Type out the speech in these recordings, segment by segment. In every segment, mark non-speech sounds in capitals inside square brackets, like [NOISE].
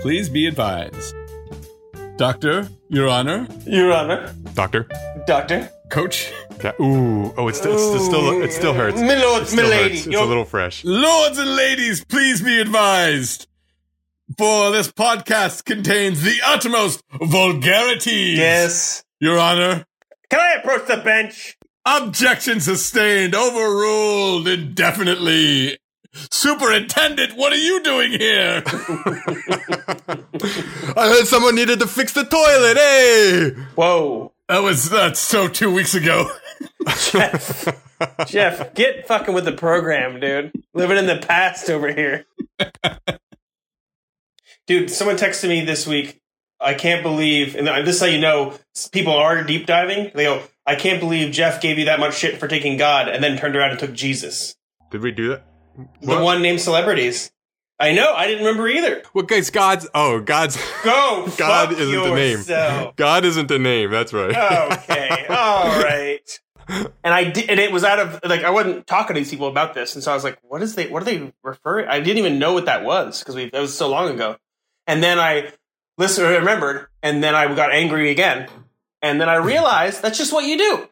please be advised. Doctor, Your Honor, Your Honor, Doctor. Doctor. Coach, Yeah. Ooh. Oh, it's still, it's still, it still hurts. My lord, my hurts. lady. It's a little fresh. lords and ladies, please be advised. For this podcast contains the utmost vulgarity. Yes. Your Honor. Can I approach the bench? Objection sustained, overruled indefinitely. Superintendent, what are you doing here? [LAUGHS] I heard someone needed to fix the toilet. Hey. Whoa. That was that's so two weeks ago. Jeff. Jeff, get fucking with the program, dude. Living in the past over here. Dude, someone texted me this week. I can't believe, and this is how you know people are deep diving. They go, I can't believe Jeff gave you that much shit for taking God and then turned around and took Jesus. Did we do that? The one named celebrities. I know, I didn't remember either. Well, guys, God's. Oh, God's. Go! [LAUGHS] God isn't the name. God isn't the name. That's right. okay, [LAUGHS] all right. And I did, and it was out of like I wasn't talking to these people about this, and so I was like, "What is they? What are they referring?" I didn't even know what that was because we that was so long ago. And then I listened, remembered, and then I got angry again, and then I realized that's just what you do.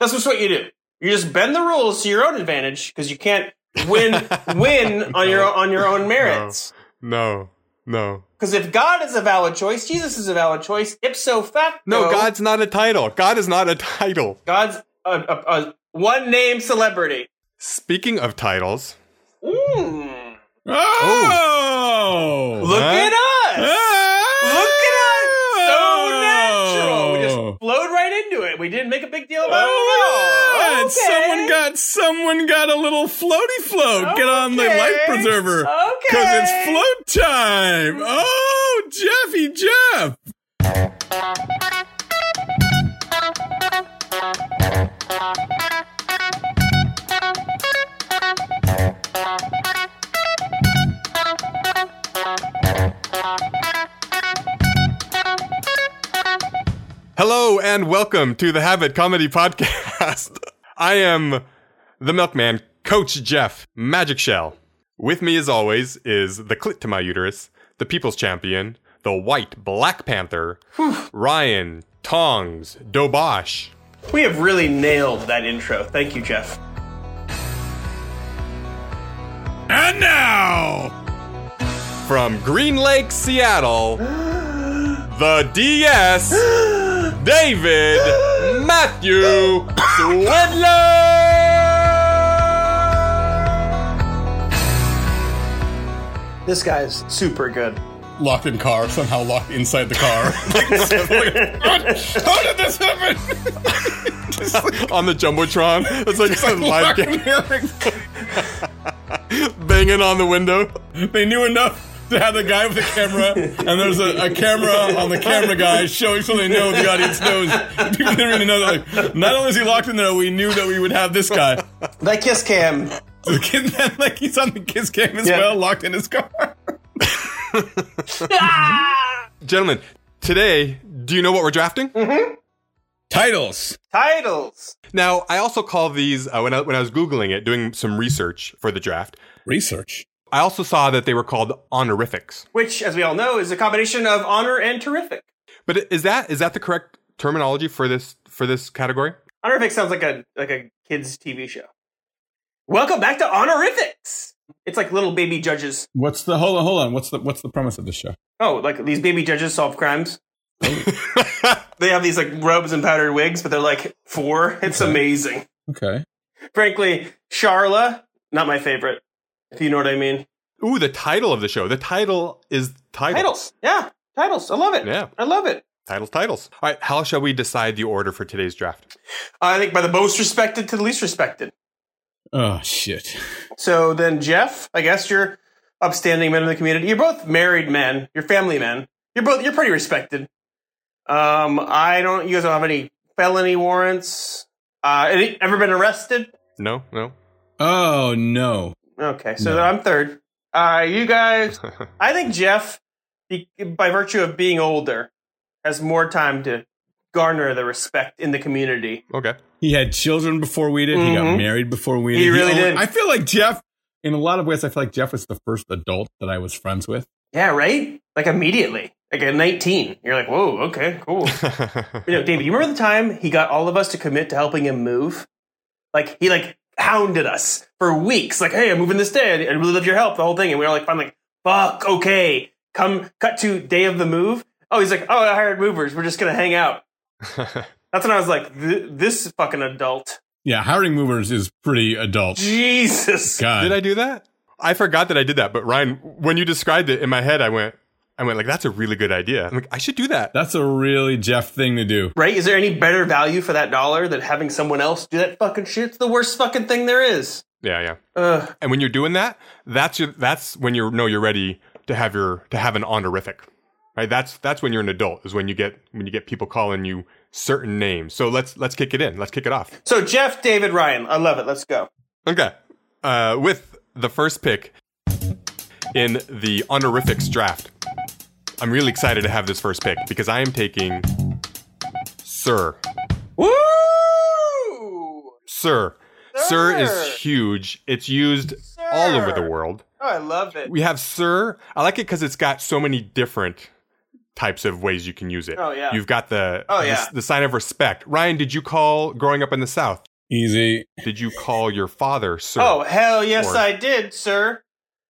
That's just what you do. You just bend the rules to your own advantage because you can't win [LAUGHS] win on your on your own merits. No. No. Because if God is a valid choice, Jesus is a valid choice. Ipso facto, No, God's not a title. God is not a title. God's a, a, a one name celebrity. Speaking of titles, Mm. Oh, Look Huh? at us! Look at us! So natural. We Oh. just flowed right into it. We didn't make a big deal about Oh, it. all. yeah. Someone got someone got a little floaty float. Get on the life preserver. Okay. Cause it's float time. Oh, Jeffy Jeff. Hello and welcome to the Habit Comedy Podcast. [LAUGHS] I am the milkman, Coach Jeff, Magic Shell. With me, as always, is the clit to my uterus, the people's champion, the white Black Panther, Ryan Tongs Dobosh. We have really nailed that intro. Thank you, Jeff. And now, From Green Lake, Seattle, [GASPS] the DS, [GASPS] [GASPS] David Matthew Swidler! This guy's super good. locked in car, somehow locked inside the car. Like, [LAUGHS] How did this happen? Like, On the Jumbotron. It's like some live locked game [LAUGHS] banging on the window. they knew enough to have the guy with the camera, and there's a, a camera on the camera guy showing so they know the audience knows. People didn't really know that. Like, not only is he locked in there, we knew that we would have this guy. That kiss cam. The kid, man, [LAUGHS] like he's on the kiss cam as Yeah. well, locked in his car. [LAUGHS] [LAUGHS] Gentlemen, today, do you know what we're drafting? Titles. Titles. Now, I also call these, uh, when, I, when I was Googling it, doing some research for the draft, Research. I also saw that they were called honorifics. Which, as we all know, is a combination of honor and terrific. But is that is that the correct terminology for this for this category? Honorific sounds like a like a kids TV show. Welcome back to Honorifics. It's like little baby judges. What's the hold on? Hold on. What's the what's the premise of the show? Oh, like these baby judges solve crimes. [LAUGHS] They have these like robes and powdered wigs, but they're like four. It's amazing. Okay. Frankly, Charla, not my favorite. If you know what I mean. Ooh, the title of the show. The title is title. Titles, yeah, titles. I love it. Yeah. I love it. Titles, titles. All right, how shall we decide the order for today's draft? I think by the most respected to the least respected. Oh shit. So then, Jeff, I guess you're upstanding men in the community. You're both married men. You're family men. You're both. You're pretty respected. Um, I don't. You guys don't have any felony warrants. Uh, any, ever been arrested? No, no. Oh no. Okay, so No. I'm third. Uh, you guys. [LAUGHS] I think Jeff, by virtue of being older, has more time to garner the respect in the community. okay. He had children before we did. He got Mhm. married before we did. He really did. I feel like Jeff, in a lot of ways, I feel like Jeff was the first adult that I was friends with. Yeah, right? Like immediately. Like at 19. You're like, whoa, okay, cool. [LAUGHS] you know, David, you remember the time he got all of us to commit to helping him move? Like he like hounded us for weeks. Like, hey, I'm moving this day. I really love your help, the whole thing. And we were like, finally, like, fuck, okay. Come cut to day of the move. Oh, he's like, oh, I hired movers. We're just gonna hang out. [LAUGHS] That's when I was like, th- this fucking adult. Yeah, hiring movers is pretty adult. Jesus. God. did I do that? I forgot that I did that. But Ryan, when you described it in my head, I went, I went like, that's a really good idea. I'm like, I should do that. That's a really Jeff thing to do. Right? Is there any better value for that dollar than having someone else do that fucking shit? It's the worst fucking thing there is. Yeah, yeah. Ugh. And when you're doing that, that's your, that's when you know you're ready to have your to have an honorific. Right? That's that's when you're an adult. Is when you get when you get people calling you certain names. So let's let's kick it in. Let's kick it off. So Jeff, David, Ryan, I love it. Let's go. Okay. Uh, with the first pick in the honorifics draft, I'm really excited to have this first pick because I am taking Sir. Woo! Sir. Sir, Sir. is huge. It's used all over the world. Oh, I love it. We have Sir. I like it because it's got so many different types of ways you can use it. Oh, yeah. You've got the Oh, the- yeah. the, sign of respect. Ryan, did you call growing up in the South? Easy. Did you call your father Sir? Oh, hell yes, Or- I did, sir.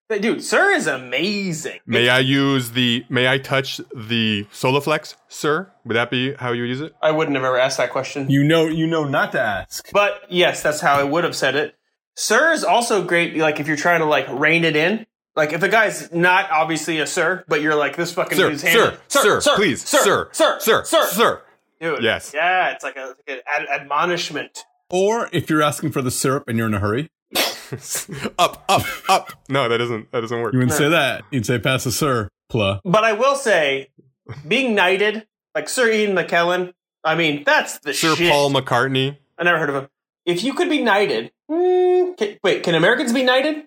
But, Dude, sir is amazing. May I use the? May I touch the Soloflex, Sir? Would that be how you would use it? I wouldn't have ever asked that question. You know, you know not to ask. But yes, that's how I would have said it. Sir is also great, like if you're trying to like rein it in. Like if the guy's not obviously a sir, but you're like this fucking Sir, dude's sir, handle- sir, please, sir, sir, sir, sir, sir, sir. dude. Yes. yeah, it's like a, like an ad- admonishment. Or if you're asking for the syrup and you're in a hurry, [LAUGHS] up, up, up. No, that doesn't. That doesn't work. you wouldn't say that. You'd say pass the sir, pla. But I will say, being knighted, like Sir Ian McKellen, I mean that's the shit. Sir shit. Paul McCartney. I never heard of him. If you could be knighted, mm, can, wait, can Americans be knighted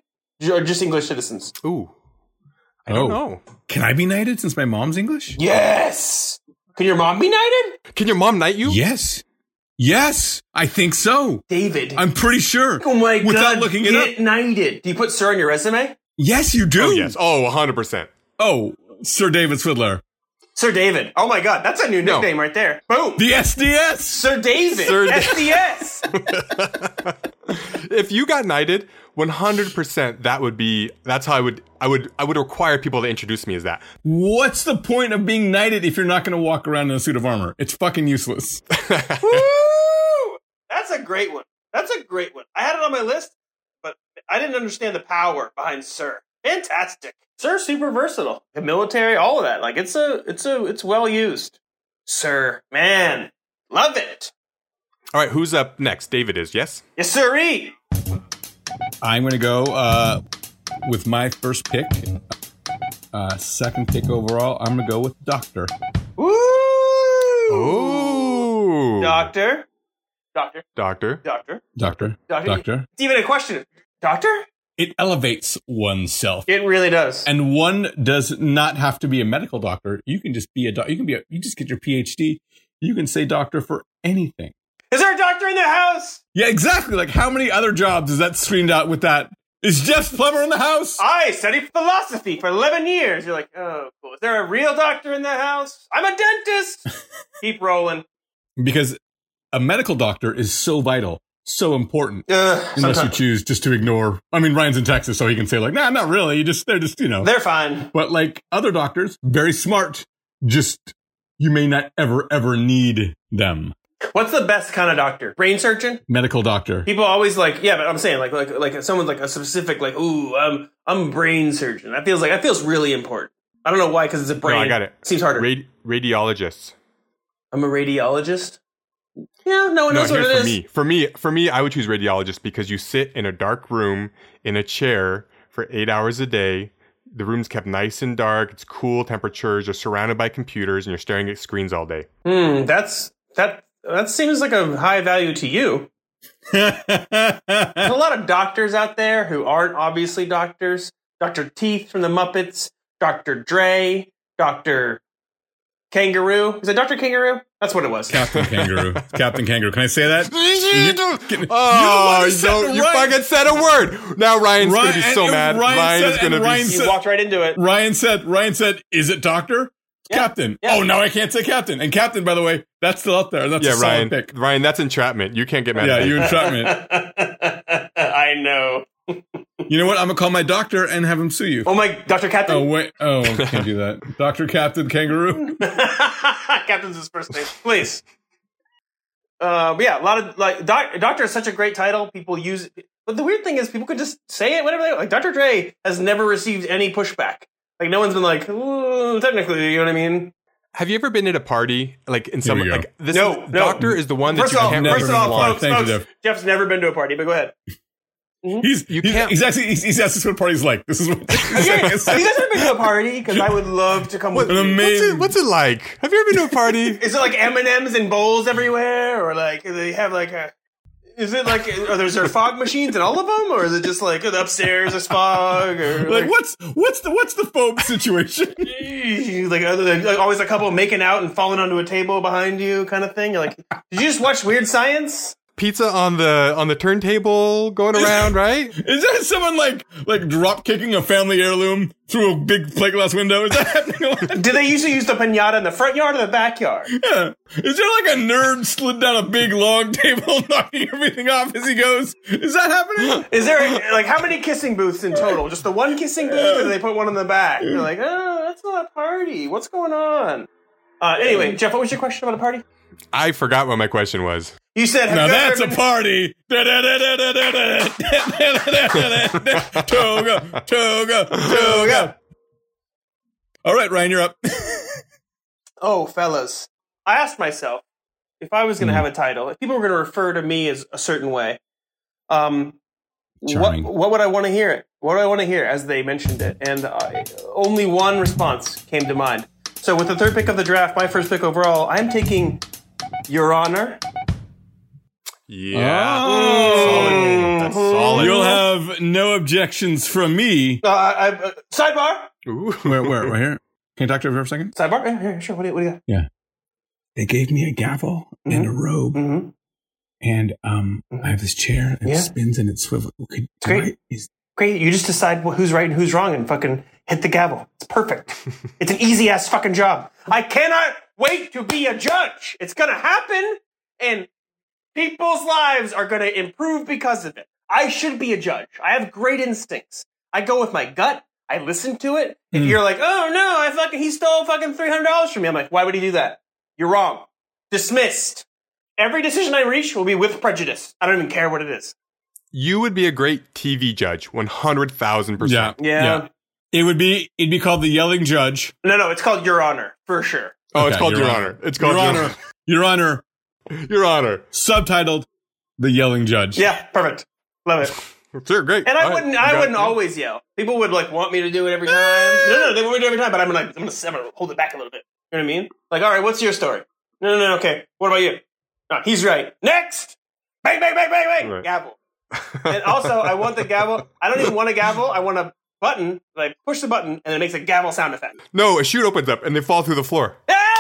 or just English citizens? Ooh, I don't Oh. know. Can I be knighted since my mom's English? Yes. Can your mom be knighted? Can your mom knight you? Yes. Yes, I think so. David. I'm pretty sure. Oh my Without god! looking it get up. knighted. Do you put Sir on your resume? Yes, you do. Oh yes. Oh, 100 percent. Oh, Sir David Swidler. Sir David. Oh my god, that's a new No. nickname right there. Boom. The SDS. Sir David. Sir Da- SDS. [LAUGHS] if you got knighted, 100% that would be that's how I would I would I would require people to introduce me as that. What's the point of being knighted if you're not going to walk around in a suit of armor? It's fucking useless. [LAUGHS] Woo! That's a great one. That's a great one. I had it on my list, but I didn't understand the power behind Sir. Fantastic. Sir, super versatile. The military, all of that. Like it's a, it's a, it's well used. Sir, man, love it. All right, who's up next? David is, yes? Yes, sirree. I'm going to go uh, with my first pick. Uh, second pick overall. I'm going to go with Doctor. Woo! Ooh. Doctor. Doctor. Doctor. Doctor. Doctor. Doctor. Doctor. It's even a question. Doctor? It elevates oneself. It really does. And one does not have to be a medical doctor. You can just be a doc. You can be a, you just get your PhD. You can say doctor for anything. Is there a doctor in the house? Yeah, exactly. Like how many other jobs is that screened out with that? Is Jeff Plummer in the house? I studied philosophy for 11 years. You're like, oh, cool. Is there a real doctor in the house? I'm a dentist. [LAUGHS] Keep rolling. Because a medical doctor is so vital, so important. Ugh, Unless you choose just to ignore. I mean, Ryan's in Texas, so he can say like, "Nah, not really. You just they're just you know." They're fine. But like other doctors, very smart. Just you may not ever ever need them. What's the best kind of doctor? Brain surgeon? Medical doctor. People always like, yeah, but I'm saying like like like someone's like a specific like, ooh, I'm I'm brain surgeon. That feels like that feels really important. I don't know why, because it's a brain. I got it. Seems harder. Radi- radiologists. I'm a radiologist. Yeah, no one No, knows what here's it for is. me. For me, for me, I would choose radiologist because you sit in a dark room in a chair for eight hours a day. The room's kept nice and dark. It's cool temperatures. You're surrounded by computers and you're staring at screens all day. Hmm, that's that. That seems like a high value to you. There's a lot of doctors out there who aren't obviously doctors. Dr. Teeth from the Muppets, Dr. Dre, Dr. Kangaroo. Is it Doctor Kangaroo? That's what it was. Captain Kangaroo. Captain Kangaroo. Can I say that? [LAUGHS] oh, You you, said don't, you right. fucking said a word. Now Ryan's Ryan- gonna be so mad. Ryan Ryan said- is gonna be. Ryan You walked right into it. Ryan said. Ryan said, "Is it Doctor?" Yeah. Captain. Yeah. Oh, now I can't say Captain. And Captain, by the way, that's still up there. That's yeah, a solid Ryan. pick. Ryan, that's entrapment. You can't get mad. Yeah, at me. you entrapment. [LAUGHS] I know. You know what? I'm gonna call my doctor and have him sue you. Oh my, Doctor Captain. Oh wait. Oh, can't do that. [LAUGHS] Doctor Captain Kangaroo. [LAUGHS] Captain's his first name, please. Uh, but yeah, a lot of like doc, Doctor is such a great title. People use, it. but the weird thing is people could just say it whatever they like. Doctor Dre has never received any pushback. Like no one's been like, "Ooh, technically, you know what I mean? Have you ever been at a party like in some like this? No, is, no. Doctor is the one that First you of all, can't. never first of all, folks, Thank you, folks, Jeff's never been to a party. But go ahead. Mm-hmm. He's You he's, can't- he's actually he's, he's asked us what party's like. This is what. Have you, have you guys ever been to a party? Because I would love to come with An you. What's it, what's it like? Have you ever been to a party? [LAUGHS] Is it like M and M's and bowls everywhere, or like do they have like a? Is it like are there, is there fog machines in all of them, or is it just like upstairs is fog, or like what's what's the what's the phobe situation? [LAUGHS] like, other than like always a couple making out and falling onto a table behind you, kind of thing? You're like, did you just watch Weird Science? Pizza on the on the turntable going around, [LAUGHS] right? Is that someone like like drop kicking a family heirloom through a big plate glass window? Is that [LAUGHS] happening? Do they usually use the pinata in the front yard or the backyard? Yeah. Is there like a nerd slid down a big long table, [LAUGHS] knocking everything off as he goes? Is that happening? Is there like how many kissing booths in total? Just the one kissing booth, or do they put one in the back? You're like, oh, that's not a party. What's going on? Uh, anyway, Jeff, what was your question about a party? I forgot what my question was. You said, Now that's a party. Toga, toga, toga. All right, Ryan, you're up. Oh, fellas. I asked myself if I was going to Hmm. have a title, if people were going to refer to me as a certain way, um, what, what would I want to hear it? What do I want to hear as they mentioned it? And only one response came to mind. So with the third pick of the draft, my first pick overall, I'm taking Your Honor. Yeah, Oh. solid. That's solid. You'll have no objections from me. Uh, I, uh, sidebar. Ooh. Where, where, right here? Can you talk to her for a second? Sidebar. Yeah, yeah, sure. What do you, what do you got? Yeah. They gave me a gavel and a robe, Mm-hmm. and um, I have this chair that Yeah. spins and it swivels. Could, It's great. I- is- Great. You just decide who's right and who's wrong and fucking hit the gavel. It's perfect. [LAUGHS] it's an easy ass fucking job. I cannot wait to be a judge. It's going to happen and people's lives are going to improve because of it. I should be a judge. I have great instincts. I go with my gut. I listen to it. If Hmm. you're like, oh no, I fucking, he stole fucking $300 from me. I'm like, why would he do that? You're wrong. Dismissed. Every decision I reach will be with prejudice. I don't even care what it is. You would be a great TV judge, one hundred thousand Yeah, percent. Yeah. yeah. It would be it'd be called the yelling judge. No, no, it's called Your Honor, for sure. Oh, it's called Your Your Honor. Honor. It's called Your Honor, Your Honor, [LAUGHS] Your Honor. subtitled the yelling judge. Yeah, perfect. Love it. [LAUGHS] Sure, great. And I All right, wouldn't, you I wouldn't always yell. People would like want me to do it every time. Eh. No, no, they want me to do it every time, but I'm like, I'm gonna, I'm gonna hold it back a little bit. You know what I mean? Like, all right, what's your story? No, no, no, okay. What about you? No, he's right. Next. Bang, bang, bang, bang, bang. Right. Gavel. And also, I want the gavel. I don't even want a gavel. I want a button. Like push the button, and it makes a gavel sound effect. No, a chute opens up and they fall through the floor. Hey!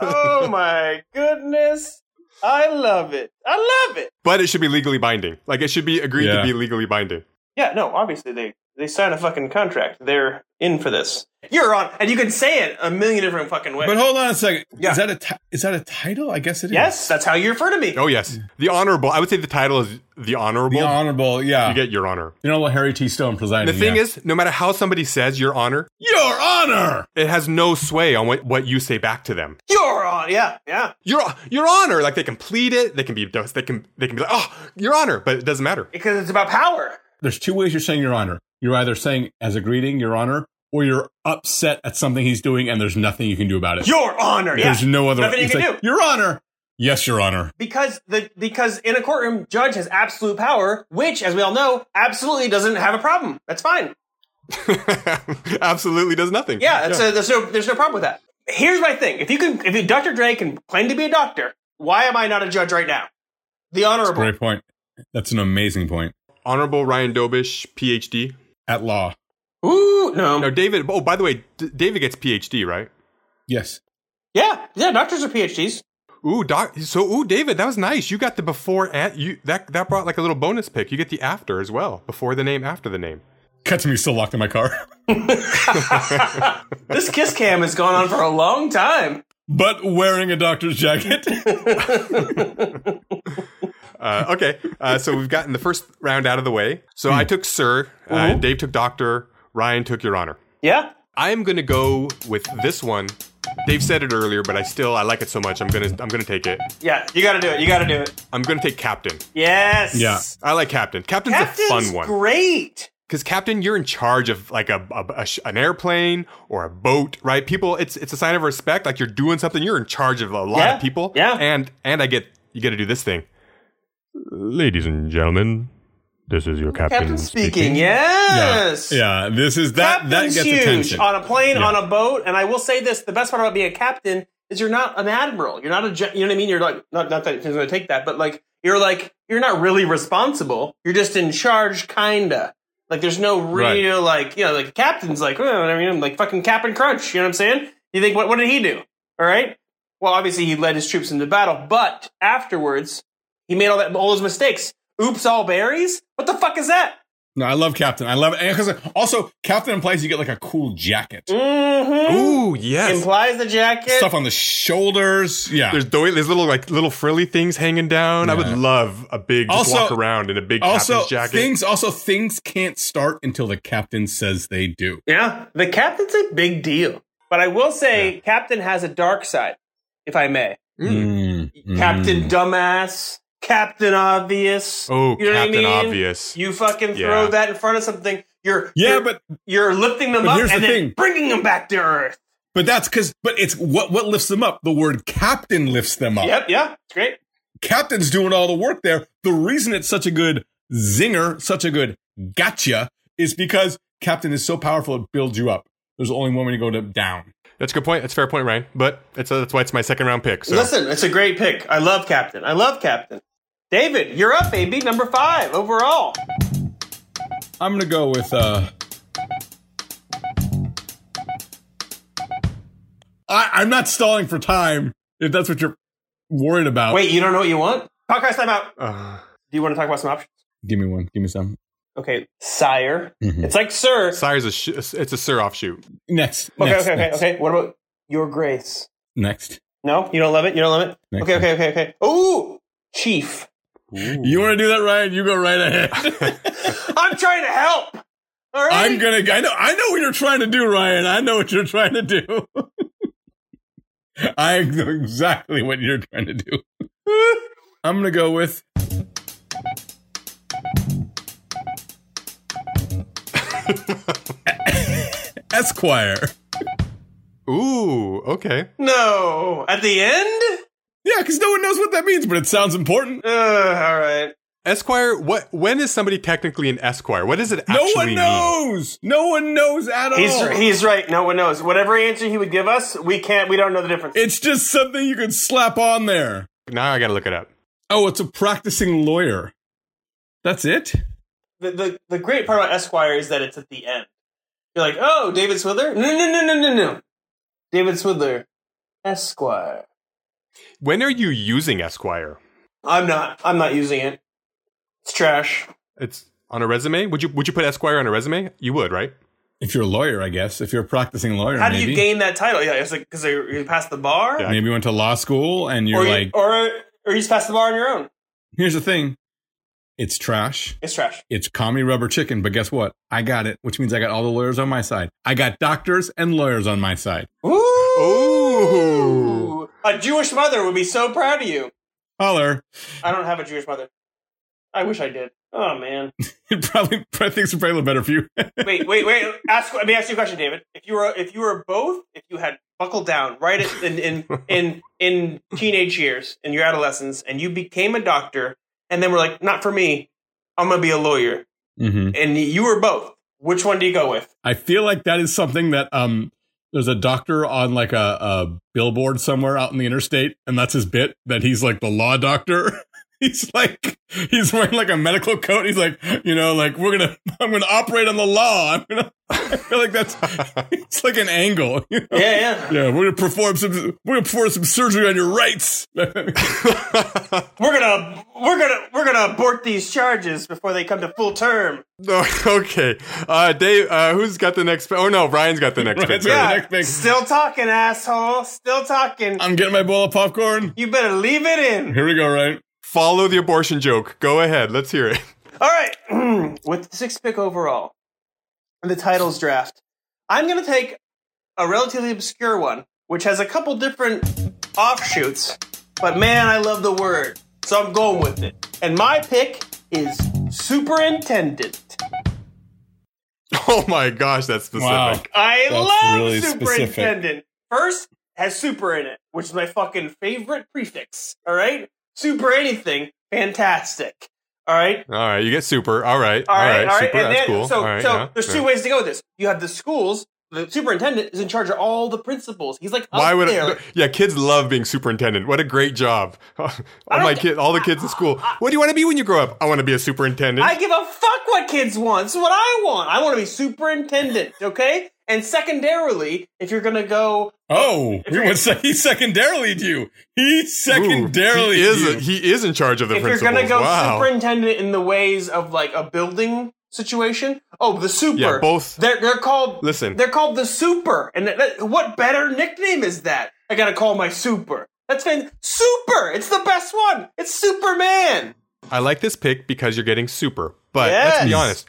Oh my goodness. I love it. I love it. but it should be legally binding. Like it should be agreed Yeah. to be legally binding. Yeah, no, obviously they they sign a fucking contract. They're in for this. You're on, and you can say it a million different fucking ways. But hold on a second. Yeah. Is that a ti- is that a title? I guess it is. yes, that's how you refer to me. Oh yes, the honorable. I would say the title is the honorable. The honorable. Yeah. you get your honor. You know, Harry T. Stone presiding. The thing yeah. is, no matter how somebody says your honor, your honor. it has no sway on what, what you say back to them. Your honor. Yeah, yeah. Your your honor, like they can plead it, they can be they can they can be like, oh, your honor, but it doesn't matter. Because it's about power. There's two ways you're saying your honor. You're either saying as a greeting, your honor, or you're upset at something he's doing, and there's nothing you can do about it. Your honor. Yeah. There's no other. Nothing you can like, do. Your honor. Yes, your honor. Because the because in a courtroom, judge has absolute power, which, as we all know, absolutely doesn't have a problem. That's fine. [LAUGHS] Absolutely does nothing. Yeah, it's A, there's no there's no problem with that. Here's my thing: if you can, if you, Dr. Dre can claim to be a doctor, why am I not a judge right now? The honorable. Great point. That's an amazing point. Honorable Ryan Dobosh, PhD. At law. Ooh, no. No, David. Oh, by the way, D- David gets PhD, right? Yes. Yeah, yeah. Doctors are PhDs. Ooh, doc. So, ooh, David, that was nice. You got the before and you that that brought like a little bonus pick. You get the after as well, before the name, after the name. Cut to me still locked in my car. [LAUGHS] This kiss cam has gone on for a long time. but wearing a doctor's jacket. [LAUGHS] Uh, okay, uh, so we've gotten the first round out of the way. So I took Sir, uh, Dave took Doctor, Ryan took Your Honor. Yeah. I am gonna go with this one. Dave said it earlier, but I still I like it so much. I'm gonna I'm gonna take it. Yeah. You got to do it. You got to do it. I'm gonna take Captain. Yes. Yeah. I like Captain. Captain's, Captain's a fun one great. because Captain, you're in charge of like a, a- a sh- an airplane or a boat, right? People, it's it's a sign of respect. Like you're doing something. You're in charge of a lot Yeah, of people. yeah. and and I get you get to do this thing. Ladies and gentlemen, this is your captain, Captain speaking. Yes. Yeah. Yeah. This is that that gets huge attention. on a plane, Yeah. on a boat, and I will say this: the best part about being a captain is you're not an admiral. You're not a, you know what I mean. You're like not not that he's going to take that, but like you're like you're not really responsible. You're just in charge, kinda. Like there's no real like you know like captain's like oh, I mean like fucking Captain Crunch. You know what I'm saying? You think what what did he do? All right. Well, obviously he led his troops into battle, but afterwards he made all that all those mistakes. Oops, all berries. What the fuck is that? no, I love Captain. I love it because also Captain implies you get like a cool jacket, Mm-hmm. Ooh, yes. Implies the jacket. stuff on the shoulders. Yeah. there's doily, there's little like little frilly things hanging down. I would love a big just Also- walk around in a big also captain's jacket. things also things can't start until the captain says they do. Yeah, the captain's a big deal. But I will say, Captain has a dark side, if I may. Mm. Mm, Captain mm. Dumbass, Captain Obvious. oh, You know what I Captain mean? Obvious. You fucking throw Yeah. that in front of something. You're Yeah, you're, but you're lifting them up here's and the then thing. bringing them back to Earth. but that's because but it's what what lifts them up. The word captain lifts them up. Yep, yeah, it's great. Captain's doing all the work there. The reason it's such a good zinger, such a good gotcha, is because Captain is so powerful it builds you up. There's only one way to go to down. That's a good point. That's a fair point, Ryan. But it's that's why it's my second round pick. So Listen, it's a great pick. I love Captain. I love Captain. David, you're up, baby. Number five overall. I'm gonna go with uh I, I'm not stalling for time, if that's what you're worried about. Wait, you don't know what you want? Podcast time out. uh, Do you want to talk about some options? Give me one. Give me some. Okay, sire. Mhm. It's like sir. Sire's a sh- it's a Sir offshoot. Next. Okay, next, okay, okay, next, okay. What about your grace? Next. No, you don't love it. You don't love it. Next okay, okay, okay, okay. Ooh, chief. You want to do that, Ryan? You go right ahead. [LAUGHS] I'm trying to help. All right. I'm gonna. I know. I know what you're trying to do, Ryan. I know what you're trying to do. [LAUGHS] I know exactly what you're trying to do. [LAUGHS] I'm gonna go with. Esquire. Ooh, okay. No, at the end. Yeah, because no one knows what that means, but it sounds important. Uh, all right. Esquire. What? When is somebody technically an Esquire? What does it No actually one mean? knows. No one knows at all. He's he's right. No one knows. Whatever answer he would give us, we can't. We don't know the difference. It's just something you can slap on there. Now I gotta look it up. Oh, it's a practicing lawyer. That's it. the, the the great part about Esquire is that it's at the end. You're like, oh, David Swidler? No, no, no, no, no, no. David Swidler, Esquire. When are you using Esquire? I'm not. I'm not using it. It's trash. It's on a resume. Would you Would you put Esquire on a resume? You would, right? If you're a lawyer, I guess. If you're a practicing lawyer, How do maybe. you gain that title? Yeah, it's like because you passed the bar, Yeah. Maybe you went to law school and you're or you, like, or or you just passed the bar on your own. here's the thing. It's trash. It's trash. It's commie rubber chicken, but guess what? I got it, which means I got all the lawyers on my side. I got doctors and lawyers on my side. Ooh. A Jewish mother would be so proud of you. Holler. I don't have a Jewish mother. I wish I did. Oh man. [LAUGHS] It probably, probably thinks it's probably a little better for you. [LAUGHS] wait, wait, wait. Ask. Let me ask you a question, David. If you were, if you were both, if you had buckled down right at, in in [LAUGHS] in in teenage years, in your adolescence, and you became a doctor, and then we're like, not for me. I'm gonna be a lawyer, hmm and you were both. Which one do you go with? I feel like that is something that um there's a doctor on like a, a billboard somewhere out in the interstate, and that's his bit that he's like the law doctor. [LAUGHS] [LAUGHS] he's like he's wearing like a medical coat. He's like, you know, like we're gonna [LAUGHS] I'm gonna operate on the law. I'm gonna [LAUGHS] I feel like that's it's like an angle. You know? Yeah, yeah. Yeah, we're gonna perform some we're gonna perform some surgery on your rights. We're gonna we're gonna we're gonna abort these charges before they come to full term. No, okay. Uh, Dave, uh, who's got the next? Oh no, Brian's got the next Brian's pick. got- Yeah, next big- still talking, asshole. Still talking. I'm getting my bowl of popcorn. You better leave it in. Here we go, right? Follow the abortion joke. Go ahead. Let's hear it. All right, [CLEARS THROAT] with the sixth pick overall, in the titles draft, I'm going to take a relatively obscure one, which has a couple different offshoots, but man, I love the word, so I'm going with it. And my pick is superintendent. [LAUGHS] Oh my gosh, that's specific. Wow. I That's love really specific. superintendent. First, has super in it, which is my fucking favorite prefix. All right, super anything, fantastic. All right, All right, you get super. All right, All right, all right. super. And then, cool. so, right, so yeah, there's two yeah. ways to go with this. You have the schools. The superintendent is in charge of all the principals. He's like Why would there. yeah? Kids love being superintendent. What a great job! [LAUGHS] all my kids, all the kids in school. What do you want to be when you grow up? I want to be a superintendent. I give a fuck what kids want. Is what I want. I want to be superintendent. Okay. And secondarily, if you're gonna go, Oh, If he, secondarily you. He Ooh, secondarily he is. you. he is in charge of the principal. if you're gonna go wow. superintendent in the ways of like a building situation, oh, the super. Yeah, both- They're they're called. Listen. they're called the super. And that, what better nickname is that? I gotta call my super. That's been super. It's the best one. It's Superman. I like this pick because you're getting super. But let's be honest.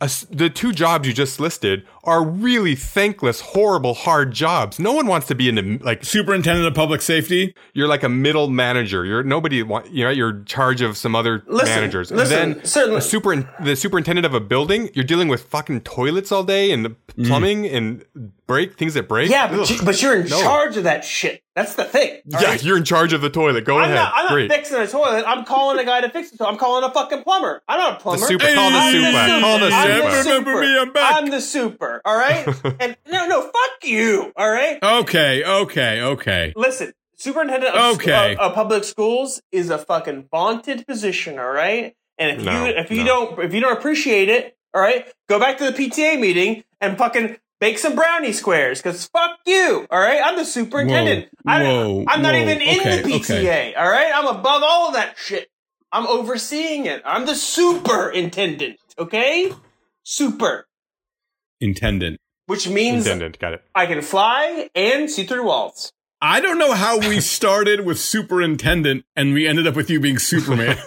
A s- the two jobs you just listed are really thankless, horrible, hard jobs. No one wants to be in the like. Superintendent of Public Safety. You're like a middle manager. You're nobody. Want, you know, you're in charge of some other Listen, managers. listen, and then certainly- a super, the superintendent of a building. You're dealing with fucking toilets all day and Mm. plumbing and break things that break. Yeah, but, you, but you're in No. charge of that shit. That's the thing. yeah, right? you're in charge of the toilet. Go I'm ahead. not, I'm not Great. fixing a toilet. I'm calling a guy to fix it. toilet. I'm calling a fucking plumber. I'm not a plumber. super. Call the I'm super. Call the I'm super. the super. Remember me, I'm back. I'm the super. All right. [LAUGHS] and no, no, fuck you. All right. Okay, okay, okay. Listen, superintendent of, Okay. of, of public schools is a fucking vaunted position. All right. And if No, you if you no. don't if you don't appreciate it, all right, go back to the PTA meeting and fucking. Bake some brownie squares, cause fuck you, all right? I'm the superintendent. Whoa, I, whoa, I'm not whoa, even in okay, the PTA, okay. all right? I'm above all of that shit. I'm overseeing it. I'm the superintendent, okay? Super, Intendant. which means Intendant. Got it. I can fly and see through walls. I don't know how we started with superintendent and we ended up with you being Superman. [LAUGHS]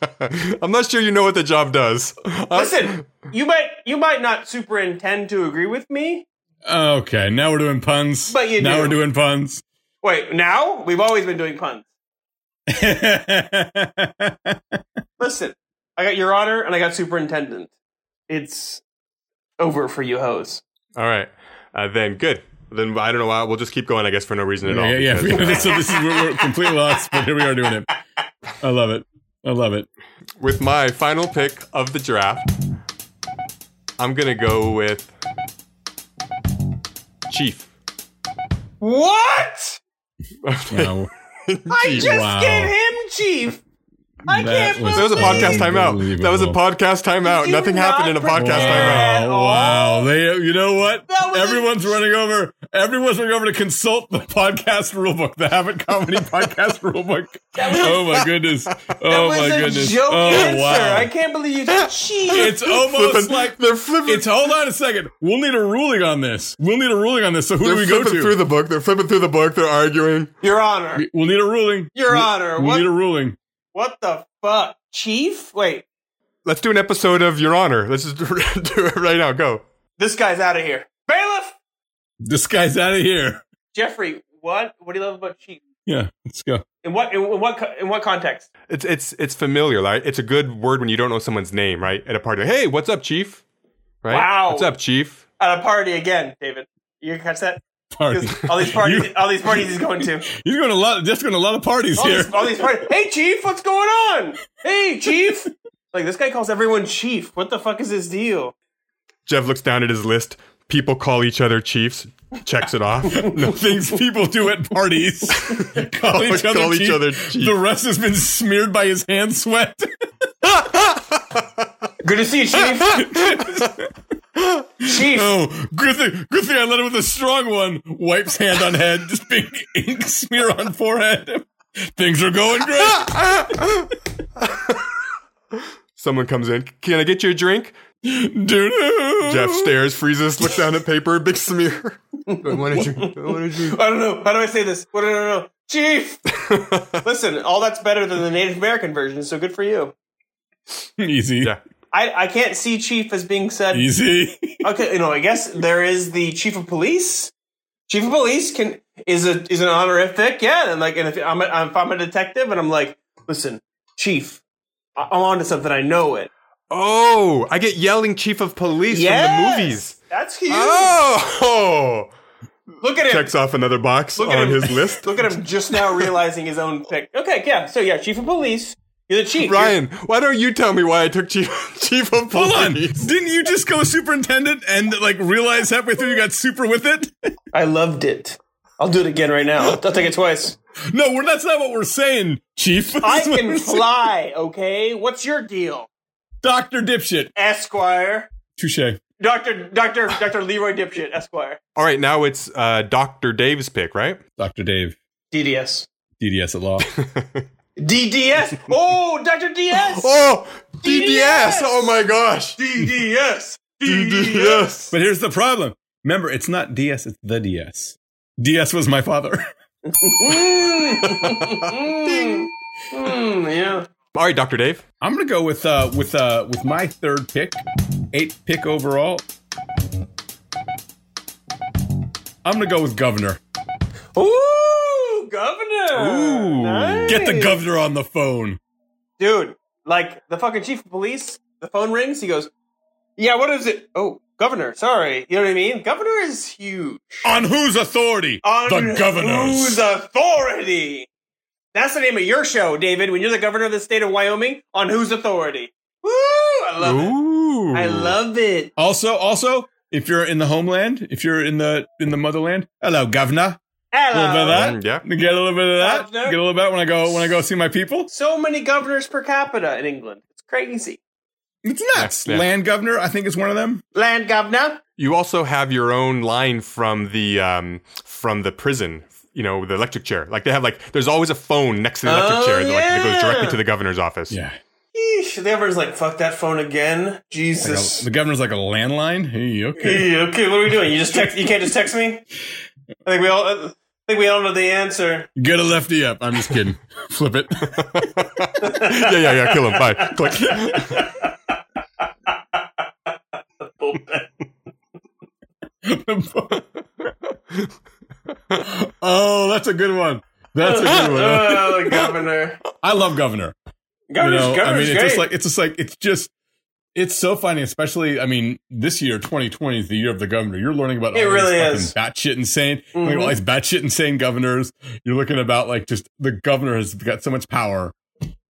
[LAUGHS] I'm not sure you know what the job does. Uh, Listen, you might you might not superintend to agree with me. okay, now we're doing puns. But you now do. we're doing puns. Wait, now we've always been doing puns. [LAUGHS] Listen, I got your honor and I got superintendent. It's over for you hoes. All right. Uh, then good. Then I don't know why. We'll just keep going, I guess, for no reason at all. yeah, yeah. because- [LAUGHS] so this is we're, we're completely lost, but here we are doing it. I love it. I love it. with my final pick of the draft, I'm going to go with Chief. What? [LAUGHS] Wow. I just Wow. gave him chief. I That can't was- That was a podcast timeout. That was a podcast timeout. Did you Nothing happened in a podcast timeout. Wow, wow. They, you know what? That was a- Everyone's running over. Everyone's running over to consult the podcast rulebook, the Habit Comedy [LAUGHS] podcast rulebook. Oh my goodness. That Oh was my a goodness. joke oh answer. wow. I can't believe you [LAUGHS] said chief. It's almost Flipping- like they're flipping. it's. Hold on a second. We'll need a ruling on this. We'll need a ruling on this. So who they're do we go flipping to? through the book. They're flipping through the book. They're arguing. Your Honor. we'll need a ruling. Your We'll- Honor. We'll What? need a ruling. What the fuck, chief? Wait, Let's do an episode of Your Honor. Let's just [LAUGHS] do it right now. Go. this guy's out of here. Bailiff, This guy's out of here. Jeffrey. What? What do you love about chief? Yeah, let's go. In what? In, in what? In what context? It's it's it's familiar, right? It's a good word when you don't know someone's name, right? At a party, hey, what's up, Chief? Right? Wow. What's up, Chief? At a party again, David. You catch that? Party. all these parties, You- all these parties he's going to. [LAUGHS] He's going to a lot. Just going to a lot of parties All here. these, all these parties. Hey, chief, what's going on? Hey, chief. Like this guy calls everyone chief. What the fuck is his deal? Jeff looks down at his list. people call each other chiefs. Checks it off. [LAUGHS] No things people do at parties. [LAUGHS] call each other, Call each other chief. The rest has been smeared by his hand sweat. Good to see you, Chief. [LAUGHS] Chief. oh, good thing, good thing I let him with a strong one. Wipes hand on head, just big [LAUGHS] ink smear on forehead. Things are going great. [LAUGHS] Someone comes in. Can I get you a drink? Doo-doo. Jeff stares, freezes, looks down at paper, big smear. I want a drink. I want a drink. I don't know. How do I say this? What do I know? Chief. Listen, all that's better than the Native American version, so good for you. Easy. Yeah. I, I can't see Chief as being said. Easy. [LAUGHS] Okay, you know, I guess there is the Chief of Police. Chief of Police can is a is an honorific, yeah. And like, and if I'm a, if I'm a detective, and I'm like, listen, Chief, I- I'm onto something. I know it. Oh, I get yelling chief of police from the movies. That's huge. Oh, Look at him. checks off another box Look on his list. [LAUGHS] Look at him just now [LAUGHS] realizing his own pick. Okay, yeah. So yeah, Chief of Police. You're the chief. Ryan, why don't you tell me why I took chief [LAUGHS] chief of police? Hold on. police? Didn't you just go superintendent and like realize halfway through you got super with it? I loved it. I'll do it again right now. I'll, I'll take it twice. No, we're, that's not what we're saying, Chief. [LAUGHS] I That's what can we're saying. fly. Okay, what's your deal, Doctor Dipshit. Esquire? Touche. Doctor Doctor Doctor Leroy Dipshit, Esquire. All right, now it's uh, Doctor Dave's pick, right? Doctor Dave. DDS. DDS at law. [LAUGHS] DDS. [LAUGHS] Oh, Doctor DS. Oh, DDS! DDS! Oh my gosh, DDS. DDS! but here's the problem. Remember, it's not DS, it's the DS. DS was my father. Mm. [LAUGHS] Mm, yeah. All right, Doctor Dave. I'm gonna go with uh with uh with my third pick, eighth pick overall. I'm gonna go with governor. Ooh, governor. Ooh. Nice. Get the governor on the phone. dude. Like the fucking chief of police. The phone rings. He goes, "Yeah, what is it? Oh, governor. Sorry. You know what I mean? Governor is huge. On whose authority? On the governor's. whose authority? That's the name of your show, David. When you're the governor of the state of Wyoming, on whose authority? Woo! I love it. I love it. Also, also, if you're in the homeland, if you're in the in the motherland, hello, governor. A little bit of that. Mm, yeah. Get a little bit of that. Governor. Get a little bit when I go when I go see my people. So many governors per capita in England. It's crazy. It's nuts. Yeah, yeah. Land governor, I think is one of them. Land governor. You also have your own line from the um, from the prison. You know, the electric chair. Like they have like, there's always a phone next to the electric Oh, chair that, like, that goes directly to the governor's office. Yeah. Eesh, the governor's like, fuck that phone again. Like a- Jesus. the governor's like a landline. Hey, okay. Hey, okay, what are we doing? You just text? You can't just text me. I think we all. I think we all know the answer. Get a lefty up. I'm just kidding. [LAUGHS] Flip it. [LAUGHS] yeah, yeah, yeah. Kill him. Bye. Click. [LAUGHS] oh, that's a good one. That's a good one. oh, the governor. I love governor. Governor's, you know, I mean, it's great. just like it's just like it's just it's so funny, especially. I mean, this year, 2020 is the year of the governor. You're learning about It all really these is. fucking batshit insane, like Mhm. all these batshit insane governors. You're looking about like just the governor has got so much power.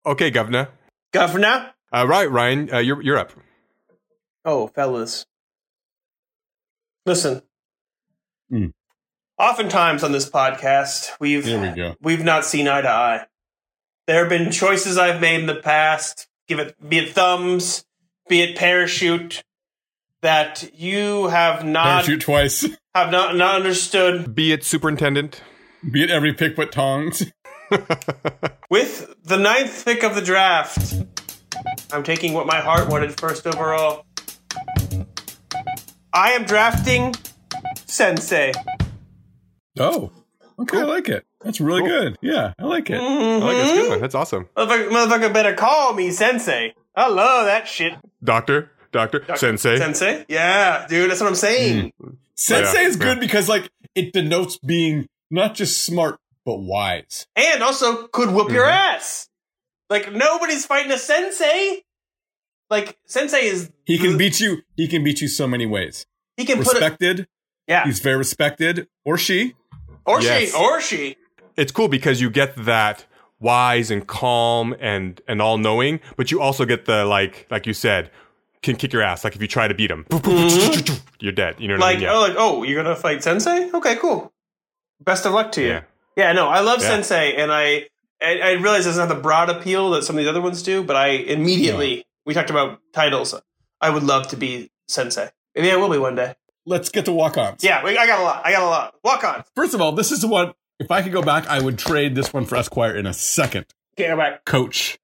Okay, governor. governor. Uh, right, Ryan. Uh, you're you're up. Oh, fellas. Listen. Hmm. Oftentimes on this podcast, we've we we've not seen eye to eye. There have been choices I've made in the past, give it be it thumbs, be it parachute, that you have not Parachute twice. [LAUGHS] have not not understood. Be it superintendent. Be it every pick but tongs. [LAUGHS] With the ninth pick of the draft, I'm taking what my heart wanted first overall. I am drafting Sensei. Oh, okay, I like it. That's really good. Yeah, I like it. Mm-hmm. I like that's a good one. That's awesome. Motherfucker, motherfucker better call me Sensei. I love that shit. Doctor, doctor, sensei. Sensei? Yeah, dude, that's what I'm saying. Sensei Yeah, is good yeah. because like it denotes being not just smart but wise. And also could whoop your Mm-hmm. ass. Like nobody's fighting a sensei. Like sensei is He can beat you. He can beat you so many ways. he can put it Respected. yeah He's very respected, or she. or Yes. she or she It's cool because you get that wise and calm and and all knowing, but you also get the like like you said, can kick your ass. Like if you try to beat him, mm-hmm. you're dead. You know what I Like mean? Yeah. oh, like oh, you're gonna fight Sensei? Okay, cool. Best of luck to you. Yeah. Yeah, no, I love Yeah. Sensei, and I, I I realize it doesn't have the broad appeal that some of these other ones do, but I immediately we talked about titles. I would love to be Sensei. Maybe I will be one day. Let's get to walk-ons. Yeah, we, I got a lot. I got a lot. Walk-ons. First of all, this is the one. If I could go back, I would trade this one for Esquire in a second. Okay, go back. Coach.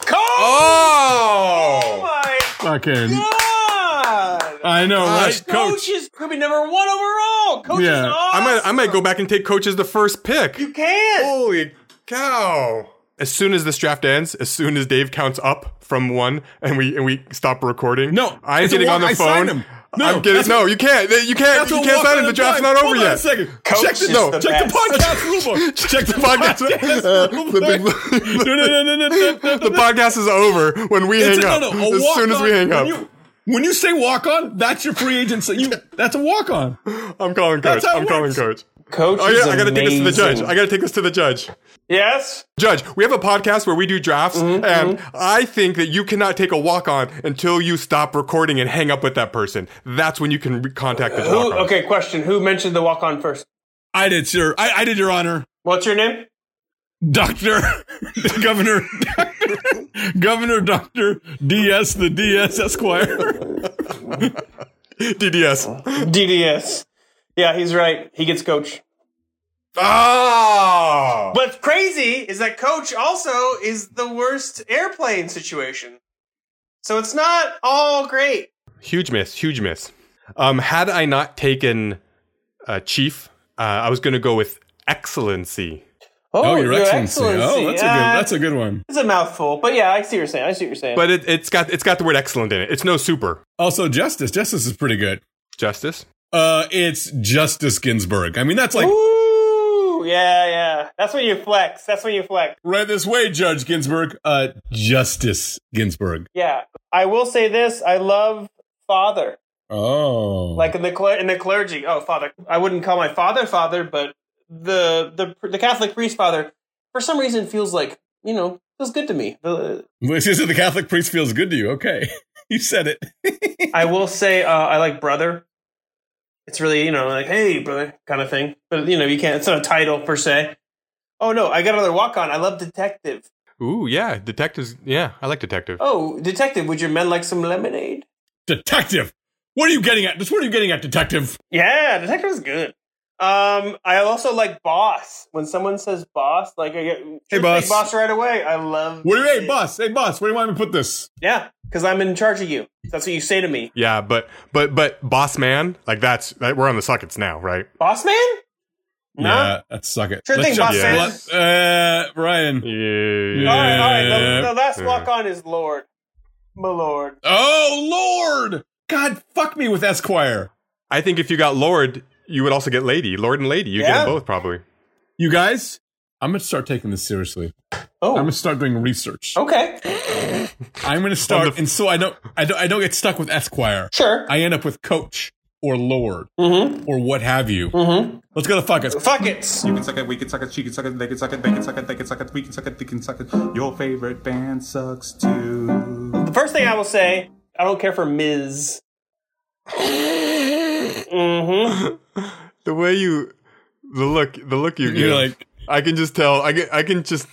Coach! Oh Oh, my Fucking. god! I know, Gosh, right? Coach. Coach is could be number one overall. Coach Yeah. is awesome. I might I might go back and take coach as the first pick. You can. Holy cow! As soon as this draft ends, as soon as Dave counts up from one and we and we stop recording, No, I'm getting on the I signed phone. Him. No, I'm getting that's no. You can't. You can't. You can't sign him. The draft's not over yet. second. Coach check the, is no, the check the best. podcast rulebook. [LAUGHS] Check the podcast- podcast [LAUGHS] Uh, rulebook. the big- [LAUGHS] no, no, no, no, no, no, no, The podcast is over when we It's hang a- up. no, no, as soon as we hang When up, you, when you say walk on, that's your free agency. You, that's a walk on. I'm calling coach. That's how it I'm calling works. coach. Coach Oh is yeah, I gotta take this to the judge. I gotta take this to the judge. yes. Judge, we have a podcast where we do drafts, Mm-hmm, and I think that you cannot take a walk on until you stop recording and hang up with that person. That's when you can re- contact the Who, walk on. okay, question. Who mentioned the walk on first? I did, sir. I, I did, Your Honor. What's your name? Doctor, [LAUGHS] Governor, [LAUGHS] Governor Doctor DS, the DS Esquire. [LAUGHS] DDS. DDS. Yeah, he's right. He gets coach. Ah! What's crazy is that coach also is the worst airplane situation. So it's not all great. Huge miss. Huge miss. Um, had I not taken uh, Chief, uh, I was going to go with Excellency. Oh, Your Excellency. Oh, that's a good. That's a good one. It's a mouthful, but yeah, I see what you're saying. I see what you're saying. But it, it's got it's got the word excellent in it. It's no super. Also, Justice. Justice is pretty good. Justice. Uh, it's Justice Ginsburg. I mean, that's like Ooh, yeah, yeah. That's when you flex. That's when you flex. right this way, Judge Ginsburg. Uh, Justice Ginsburg. Yeah. I will say this. I love father. Oh, Like in the cler- in the clergy. Oh, father. I wouldn't call my father father, but the the the Catholic priest father for some reason feels like, you know, feels good to me. The, Well, she the Catholic priest feels good to you. Okay, [LAUGHS] you said it. I [LAUGHS] will say uh, I like brother. It's really, you know, like, hey, brother, kind of thing. But, you know, you can't, it's not a title per se. Oh, no, I got another walk on. I love detective. Ooh, yeah. Detectives. Yeah, I like detective. Oh, detective, would your men like some lemonade? detective. What are you getting at? Just what are you getting at, detective? Yeah, detective is good. Um, I also like boss. When someone says boss, like I get Hey, say boss. boss right away. I love. What do you? Hey, boss. Hey, boss. Where do you want me to put this? Yeah, because I'm in charge of you. That's what you say to me, Yeah, but but but boss man, like that's that, we're on the suckets now, right? boss man. No. Yeah, that's suck it. Sure Let's thing, jump- boss man. let- Uh, Ryan. Yeah. All right, all right. The, the last Yeah. walk on is Lord, my Lord. Oh Lord! God, fuck me with Esquire. I think if you got Lord, you would also get Lady, Lord and Lady. You get them both probably. You guys, I'm gonna start taking this seriously. Oh, I'm gonna start doing research. okay, I'm gonna start, the- and so I don't, I don't, I don't get stuck with Esquire. sure. I end up with Coach or Lord Mm-hmm. or what have you. Mm-hmm. Let's go to fuck it. Fuck it. You can suck it, we can suck it, she can suck it, they can suck it, they can suck it, they can suck it, we can suck it, they can suck it. Your favorite band sucks too. The first thing I will say, I don't care for Ms. mm-hmm. [LAUGHS] The way you, the look, the look you You're give, like, I can just tell. I can, I can just.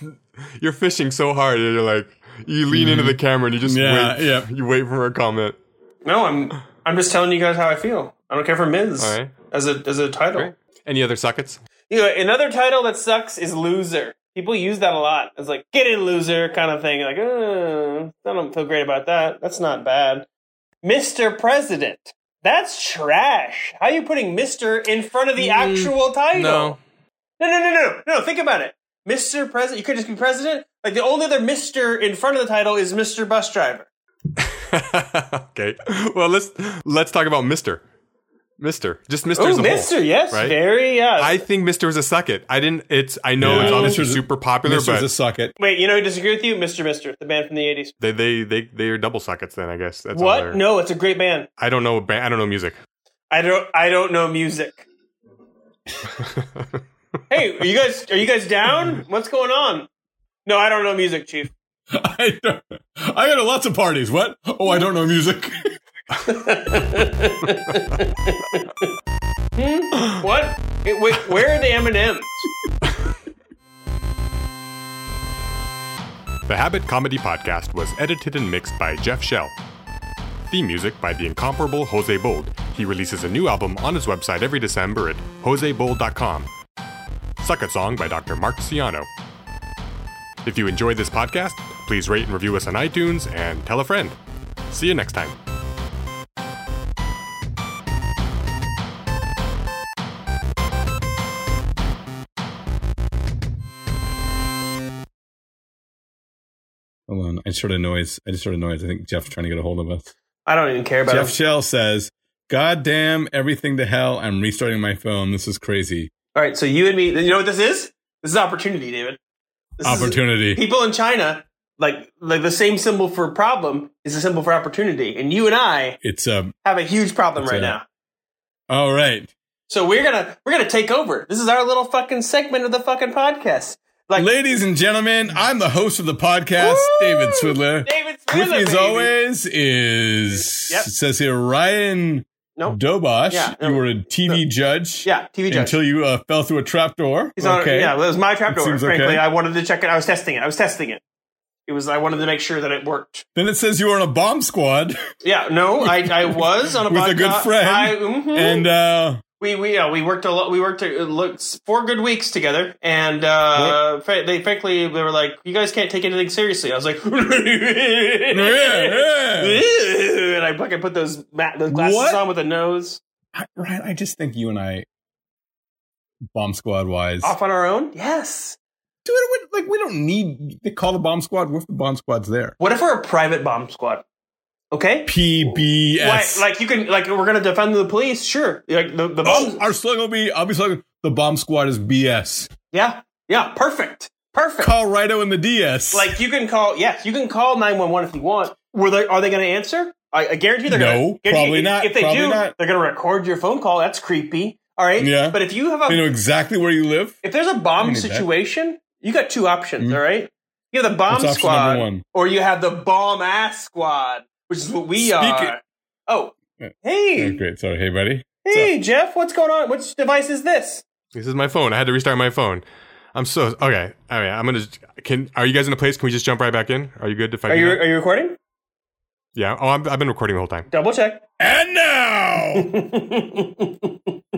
You're fishing so hard, and you're like, you lean into the camera and you just Mm-hmm. Yeah, wait. yeah. You wait for a comment. No, I'm I'm just telling you guys how I feel. I don't care for Ms. All right. as a as a title. Great. Any other suckets? You know, another title that sucks is loser. People use that a lot. It's like get in loser kind of thing. Like, uh, I don't feel great about that. That's not bad. Mr. President. That's trash. How are you putting Mr. in front of the mm, actual title? No. No, no, no, no, no. Think about it. Mr. President. You could just be president. Like the only other Mr. in front of the title is Mr. Bus Driver. [LAUGHS] okay. Well, let's let's talk about Mister. Mister, just Mister Oh, as a Mr. whole. Yes, right? very. Yeah. I think Mister is a suck it. I didn't. It's. I know Yeah. it's obviously Mister's super popular, Mister's but a suck it. Wait, you know who disagree with you? Mr. Mister, the band from the eighties. they they they they are double suckets. Then I guess that's What? No, it's a great band. I don't know. ba- I don't know music. I don't. I don't know music. [LAUGHS] hey, are you guys? Are you guys down? What's going on? No, I don't know music, Chief. [LAUGHS] I don't. I go to lots of parties. What? Oh, I don't know music. [LAUGHS] Hmm? What? It, wait, where are the M and M's? The Habit Comedy Podcast was edited and mixed by Jeff Schell. Theme music by the incomparable Jose Bold. He releases a new album on his website every December at josebold.com. Suck It Song by Dr. Mark Ciano. If you enjoyed this podcast, please rate and review us on iTunes and tell a friend. See you next time. Hold on. I just heard a noise. I just heard a noise. I think Jeff's trying to get a hold of us. I don't even care about Jeff it. Schell says, God damn everything to hell. I'm restarting my phone. This is crazy. All right, so you and me. You know what this is? This is opportunity, David. This is- Opportunity. people in China, like like the same symbol for problem is a symbol for opportunity, and you and I It's um have a huge problem right it. now. all right. So we're gonna we're gonna take over. This is our little fucking segment of the fucking podcast. Like Ladies and gentlemen, I'm the host of the podcast, Woo! David Swidler. David Swidler, With me as baby. always is Yep. it says here Ryan Nope. Dobosh. Yeah, no, you were a TV judge Yeah, TV judge. until you uh, fell through a trapdoor. He's on, okay. Yeah, it was my trapdoor. Frankly, okay. I wanted to check it. I was testing it. I was testing it. It was. I wanted to make sure that it worked. Then it says you were on a bomb squad Yeah. No, I, I was on a [LAUGHS] bomb squad. with a good friend, I, mhm. and uh, we we uh, we worked a lot. We worked uh, look, four good weeks together, and uh, fra- they frankly they were like, "You guys can't take anything seriously." I was like, [LAUGHS] and I fucking put those ma- those glasses What? on with a nose I, Ryan, I just think you and I, bomb squad wise, off on our own. Yes. dude, we, like we don't need to call the bomb squad. What if the bomb squad's there? What if we're a private bomb squad? Okay. PBS. Like, like you can like we're gonna defend the police, sure. Like the the oh, bomb. our slogan will be. I'll be slogan. The bomb squad is BS. yeah, yeah, perfect, perfect. Call Rido in the DS. Like you can call, yes, you can call nine one one if you want. Were they? Are they going to answer? I, I guarantee they're No, going to. probably if, not, If they probably do, not. they're going to record your phone call. That's creepy. All right. Yeah. But if you have a, they know exactly where you live. if there's a bomb need that. situation, you got two options. Mhm. all right. You have the bomb squad, or you have the bomb ass squad, which is what we Speak are. Oh, hey, Oh, great. Sorry. Hey, buddy. hey, Jeff, what's going on? Which device is this? This is my phone. I had to restart my phone. I'm so okay. All right, I'm gonna. Can are you guys in a place? Can we just jump right back in? Are you good if I Are you that? are you recording? Yeah. Oh, I'm, I've been recording the whole time. Double check. And now. [LAUGHS]